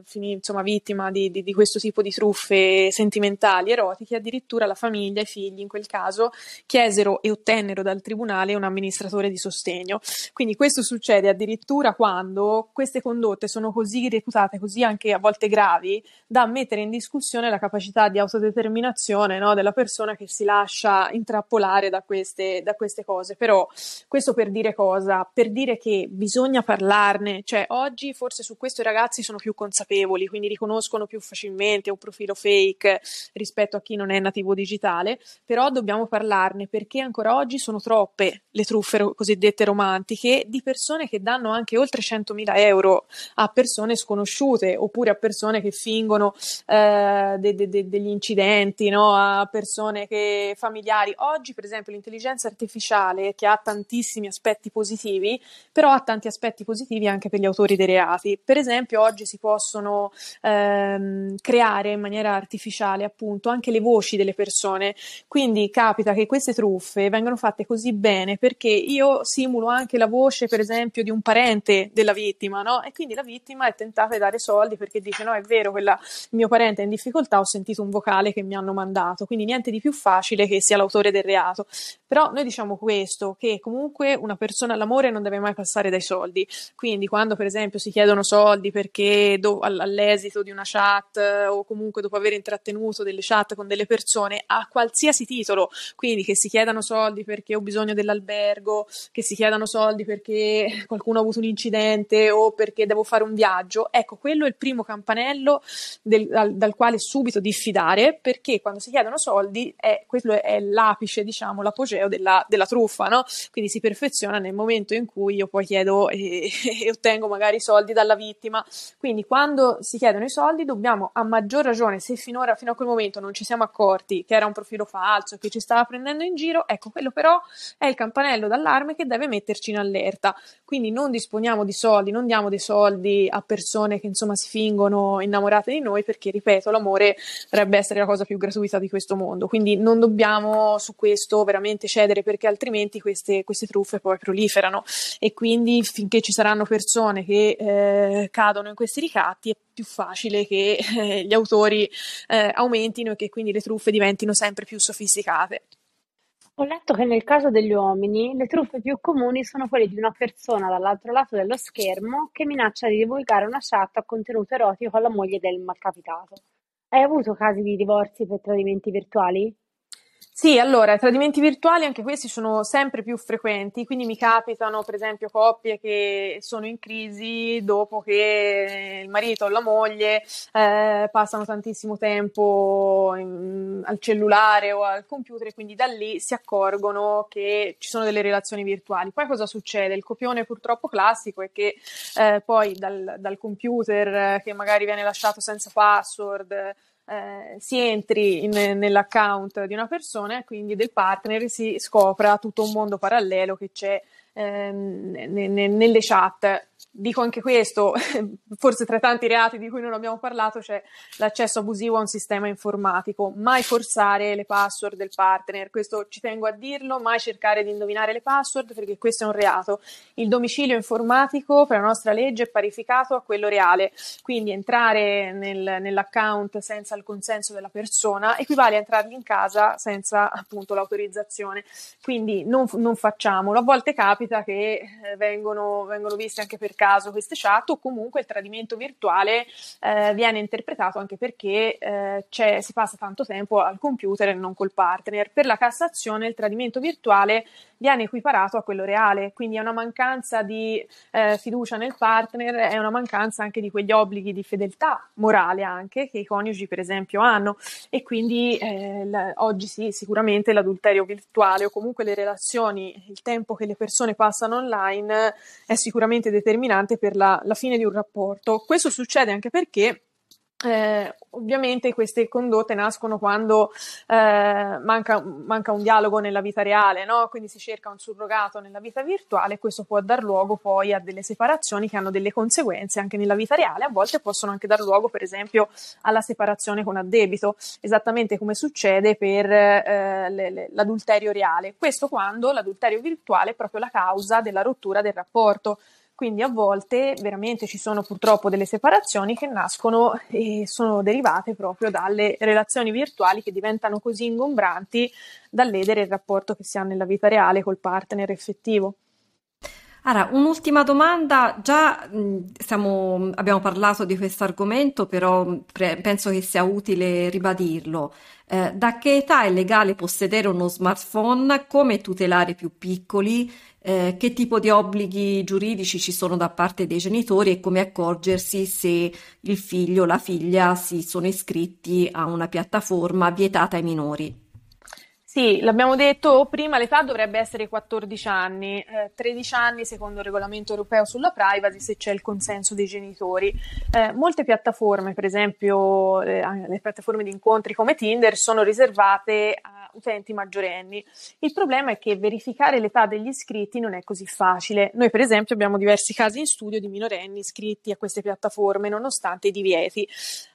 finì insomma vittima di, di, di, questo tipo di truffe sentimentali, erotiche, addirittura la famiglia, i figli in quel caso chiesero e ottennero dal tribunale un amministratore di sostegno. Quindi questo succede addirittura quando queste condotte sono così reputate, così anche a volte gravi, da mettere in discussione la capacità di autodeterminazione no, della persona che si lascia intrappolare da queste, da queste cose. Però questo per dire cosa? Per dire che bisogna parlarne, cioè oggi forse su questo i ragazzi sono più consapevoli, quindi riconoscono più facilmente un profilo fake rispetto a chi non è nativo digitale, però dobbiamo parlarne perché ancora oggi sono troppe le truffe cosiddette romantiche di persone che danno anche oltre 100.000 euro a persone sconosciute oppure a persone che fingono eh, de, de, de, degli incidenti, no? a persone che, familiari. Oggi, per esempio, l'intelligenza artificiale, che ha tantissimi aspetti positivi, però ha tanti aspetti positivi anche per gli autori dei reati. Per esempio, oggi si possono ehm, creare in maniera artificiale, appunto, anche le voci delle persone. Quindi capita che queste truffe vengano fatte così bene perché io simulo anche la voce, per esempio, di un parente della vittima, no? E quindi la vittima è tentata di dare soldi perché dice: No, è vero, quella, il mio parente è in difficoltà, ho sentito un vocale che mi hanno mandato. Quindi niente di più facile che sia l'autore del reato. Però noi diciamo questo, che comunque una persona all'amore non deve mai passare dai soldi. Quindi quando, per esempio, si chiedono soldi perché do, all'esito di una chat o comunque dopo aver intrattenuto delle chat con delle persone a qualsiasi titolo, quindi che si chiedano soldi perché ho bisogno dell'albergo, che si chiedano soldi perché qualcuno ha avuto un incidente o perché devo fare un viaggio, ecco, quello è il primo campanello del, dal, dal, quale subito diffidare perché quando si chiedono soldi è, quello è l'apice, diciamo, l'apogeo della, della truffa, no? Quindi si perfeziona nel momento in cui io poi chiedo e, e ottengo magari soldi dalla vittima. Quindi quando si chiedono i soldi dobbiamo a maggior ragione, se finora, fino a quel momento non ci siamo accorti che era un profilo falso, che ci stava prendendo in giro, ecco, quello però è il campanello d'allarme che deve metterci in allerta. Quindi non disponiamo di soldi, non diamo dei soldi a persone che insomma si fingono innamorate di noi perché, ripeto, l'amore dovrebbe essere la cosa più gratuita di questo mondo. Quindi non dobbiamo su questo veramente cedere perché altrimenti queste, queste truffe poi proliferano e quindi finché ci saranno persone che eh, cadono in questi ricatti è più facile che eh, gli autori eh, aumentino e che quindi le truffe diventino sempre più sofisticate. Ho letto che nel caso degli uomini le truffe più comuni sono quelle di una persona dall'altro lato dello schermo che minaccia di divulgare una chat a contenuto erotico alla moglie del malcapitato. Hai avuto casi di divorzi per tradimenti virtuali? Sì, allora, i tradimenti virtuali anche questi sono sempre più frequenti, quindi mi capitano per esempio coppie che sono in crisi dopo che il marito o la moglie eh, passano tantissimo tempo in, al cellulare o al computer e quindi da lì si accorgono che ci sono delle relazioni virtuali. Poi cosa succede? Il copione purtroppo classico è che eh, poi dal, dal computer eh, che magari viene lasciato senza password, eh, si entri in, nell'account di una persona e quindi del partner si scopra tutto un mondo parallelo che c'è ehm, nelle chat dico anche questo, forse tra tanti reati di cui non abbiamo parlato c'è l'accesso abusivo a un sistema informatico, mai forzare le password del partner, questo ci tengo a dirlo, mai cercare di indovinare le password perché questo è un reato. Il domicilio informatico per la nostra legge è parificato a quello reale, quindi entrare nel, nell'account senza il consenso della persona equivale a entrargli in casa senza appunto l'autorizzazione, quindi non, non facciamolo. A volte capita che eh, vengono, vengono viste anche per caso queste chat o comunque il tradimento virtuale eh, viene interpretato anche perché eh, si passa tanto tempo al computer e non col partner. Per la Cassazione il tradimento virtuale viene equiparato a quello reale, quindi è una mancanza di eh, fiducia nel partner, è una mancanza anche di quegli obblighi di fedeltà morale anche che i coniugi per esempio hanno e quindi eh, l- oggi sì, sicuramente l'adulterio virtuale o comunque le relazioni, il tempo che le persone passano online è sicuramente determinante per la, la fine di un rapporto. Questo succede anche perché eh, ovviamente queste condotte nascono quando eh, manca, manca, un dialogo nella vita reale, no? quindi si cerca un surrogato nella vita virtuale e questo può dar luogo poi a delle separazioni che hanno delle conseguenze anche nella vita reale, a volte possono anche dar luogo per esempio alla separazione con addebito, esattamente come succede per eh, le, le, l'adulterio reale, questo quando l'adulterio virtuale è proprio la causa della rottura del rapporto. Quindi a volte veramente ci sono purtroppo delle separazioni che nascono e sono derivate proprio dalle relazioni virtuali che diventano così ingombranti da ledere il rapporto che si ha nella vita reale col partner effettivo. Allora, un'ultima domanda, già mh, stiamo, abbiamo parlato di questo argomento, però pre- penso che sia utile ribadirlo. Eh, da che età è legale possedere uno smartphone? Come tutelare i più piccoli? Eh, che tipo di obblighi giuridici ci sono da parte dei genitori e come accorgersi se il figlio o la figlia si sono iscritti a una piattaforma vietata ai minori. Sì, l'abbiamo detto prima, l'età dovrebbe essere 14 anni, eh, 13 anni secondo il regolamento europeo sulla privacy se c'è il consenso dei genitori. Eh, molte piattaforme, per esempio eh, le piattaforme di incontri come Tinder, sono riservate a utenti maggiorenni. Il problema è che verificare l'età degli iscritti non è così facile. Noi, per esempio, abbiamo diversi casi in studio di minorenni iscritti a queste piattaforme nonostante i divieti.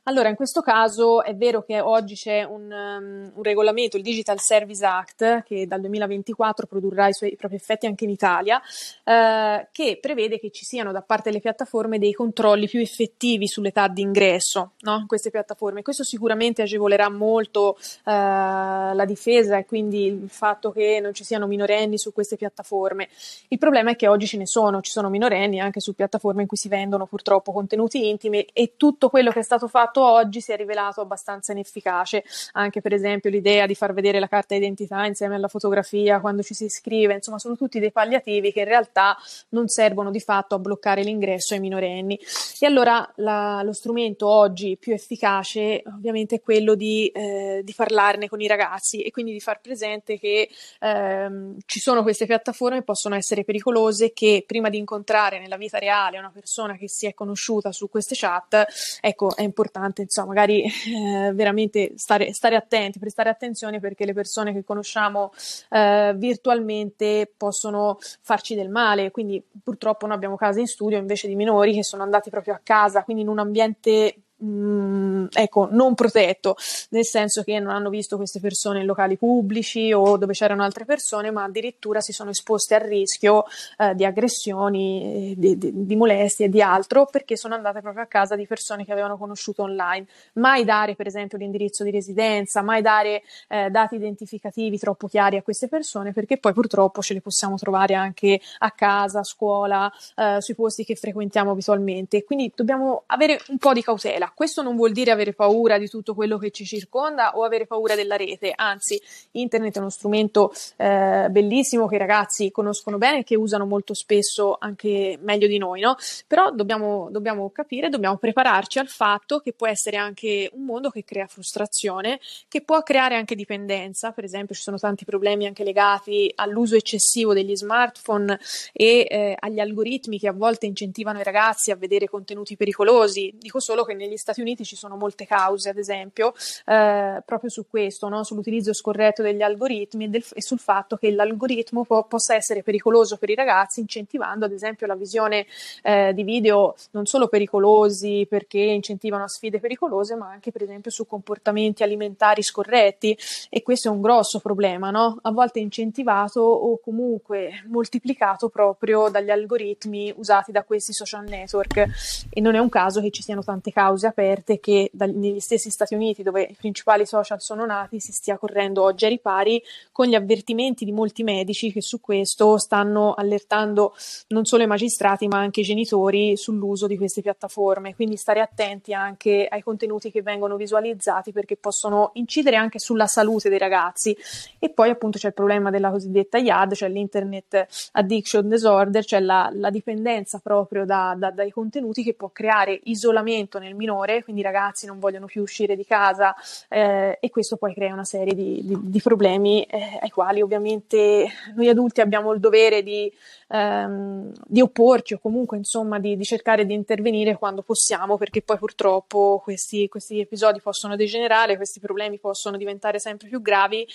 Allora, in questo caso è vero che oggi c'è un, um, un regolamento, il Digital Service Act, che dal 2024 produrrà i suoi i propri effetti anche in Italia, eh, che prevede che ci siano da parte delle piattaforme dei controlli più effettivi sull'età di ingresso no? in queste piattaforme. Questo sicuramente agevolerà molto eh, la difesa e quindi il fatto che non ci siano minorenni su queste piattaforme. Il problema è che oggi ce ne sono, ci sono minorenni anche su piattaforme in cui si vendono purtroppo contenuti intimi e tutto quello che è stato fatto oggi si è rivelato abbastanza inefficace, anche per esempio l'idea di far vedere la carta d'identità insieme alla fotografia quando ci si iscrive, insomma sono tutti dei palliativi che in realtà non servono di fatto a bloccare l'ingresso ai minorenni. E allora la, lo strumento oggi più efficace ovviamente è quello di, eh, di, parlarne con i ragazzi e quindi di far presente che ehm, ci sono queste piattaforme che possono essere pericolose che prima di incontrare nella vita reale una persona che si è conosciuta su queste chat, ecco, è importante insomma, magari eh, veramente stare, stare, attenti, prestare attenzione perché le persone che conosciamo eh, virtualmente possono farci del male. Quindi purtroppo noi abbiamo casi in studio invece di minori che sono andati proprio a casa, quindi in un ambiente mh, mm, ecco, non protetto, nel senso che non hanno visto queste persone in locali pubblici o dove c'erano altre persone, ma addirittura si sono esposte al rischio eh, di aggressioni, eh, di, di, di, molestie e di altro perché sono andate proprio a casa di persone che avevano conosciuto online. Mai dare, per esempio, l'indirizzo di residenza, mai dare eh, dati identificativi troppo chiari a queste persone perché poi purtroppo ce le possiamo trovare anche a casa, a scuola, eh, sui posti che frequentiamo abitualmente. Quindi dobbiamo avere un po' di cautela paura. Questo non vuol dire avere paura di tutto quello che ci circonda o avere paura della rete, anzi, internet è uno strumento eh, bellissimo che i ragazzi conoscono bene e che usano molto spesso anche meglio di noi, no? Però dobbiamo, dobbiamo capire, dobbiamo prepararci al fatto che può essere anche un mondo che crea frustrazione, che può creare anche dipendenza, per esempio ci sono tanti problemi anche legati all'uso eccessivo degli smartphone e eh, agli algoritmi che a volte incentivano i ragazzi a vedere contenuti pericolosi. Dico solo che negli negli Stati Uniti ci sono molte cause, ad esempio, eh, proprio su questo, no? sull'utilizzo scorretto degli algoritmi e, del, e sul fatto che l'algoritmo po- possa essere pericoloso per i ragazzi, incentivando ad esempio la visione eh, di video non solo pericolosi perché incentivano sfide pericolose, ma anche per esempio su comportamenti alimentari scorretti e questo è un grosso problema, no? a volte incentivato o comunque moltiplicato proprio dagli algoritmi usati da questi social network e non è un caso che ci siano tante cause cause aperte che dagli, negli stessi Stati Uniti, dove i principali social sono nati, si stia correndo oggi ai ripari con gli avvertimenti di molti medici che su questo stanno allertando non solo i magistrati ma anche i genitori sull'uso di queste piattaforme. Quindi stare attenti anche ai contenuti che vengono visualizzati perché possono incidere anche sulla salute dei ragazzi. E poi appunto c'è il problema della cosiddetta IAD, cioè l'Internet Addiction Disorder, cioè la, la dipendenza proprio da, da, dai contenuti che può creare isolamento nel minore minore, quindi i ragazzi non vogliono più uscire di casa eh, e questo poi crea una serie di, di, di problemi eh, ai quali ovviamente noi adulti abbiamo il dovere di, ehm, di opporci o comunque insomma di, cercare di intervenire quando possiamo perché poi purtroppo questi, questi episodi possono degenerare, questi problemi possono diventare sempre più gravi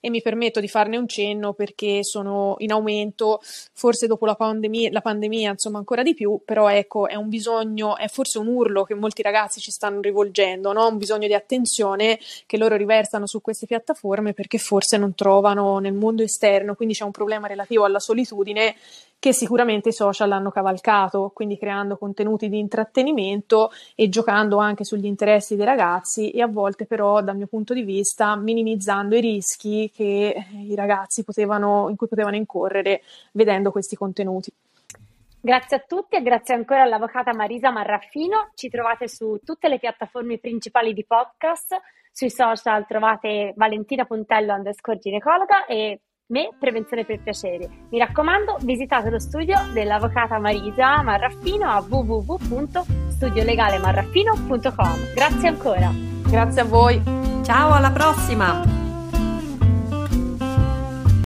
e mi permetto di farne un cenno perché sono in aumento, forse dopo la pandemia, la pandemia insomma ancora di più, però ecco è un bisogno, è forse un urlo che molti ragazzi ci stanno rivolgendo, no? un bisogno di attenzione che loro riversano su queste piattaforme perché forse non trovano nel mondo esterno, quindi c'è un problema relativo alla solitudine che sicuramente i social hanno cavalcato, quindi creando contenuti di intrattenimento e giocando anche sugli interessi dei ragazzi e a volte però dal mio punto di vista minimizzando i rischi che i ragazzi potevano, in cui potevano incorrere vedendo questi contenuti. Grazie a tutti e grazie ancora all'avvocata Marisa Marraffino. Ci trovate su tutte le piattaforme principali di podcast. Sui social trovate Valentina Puntello underscore ginecologa e me Prevenzione per Piacere. Mi raccomando, visitate lo studio dell'avvocata Marisa Marraffino a www.studiolegalemarraffino.com. Grazie ancora. Grazie a voi. Ciao, alla prossima!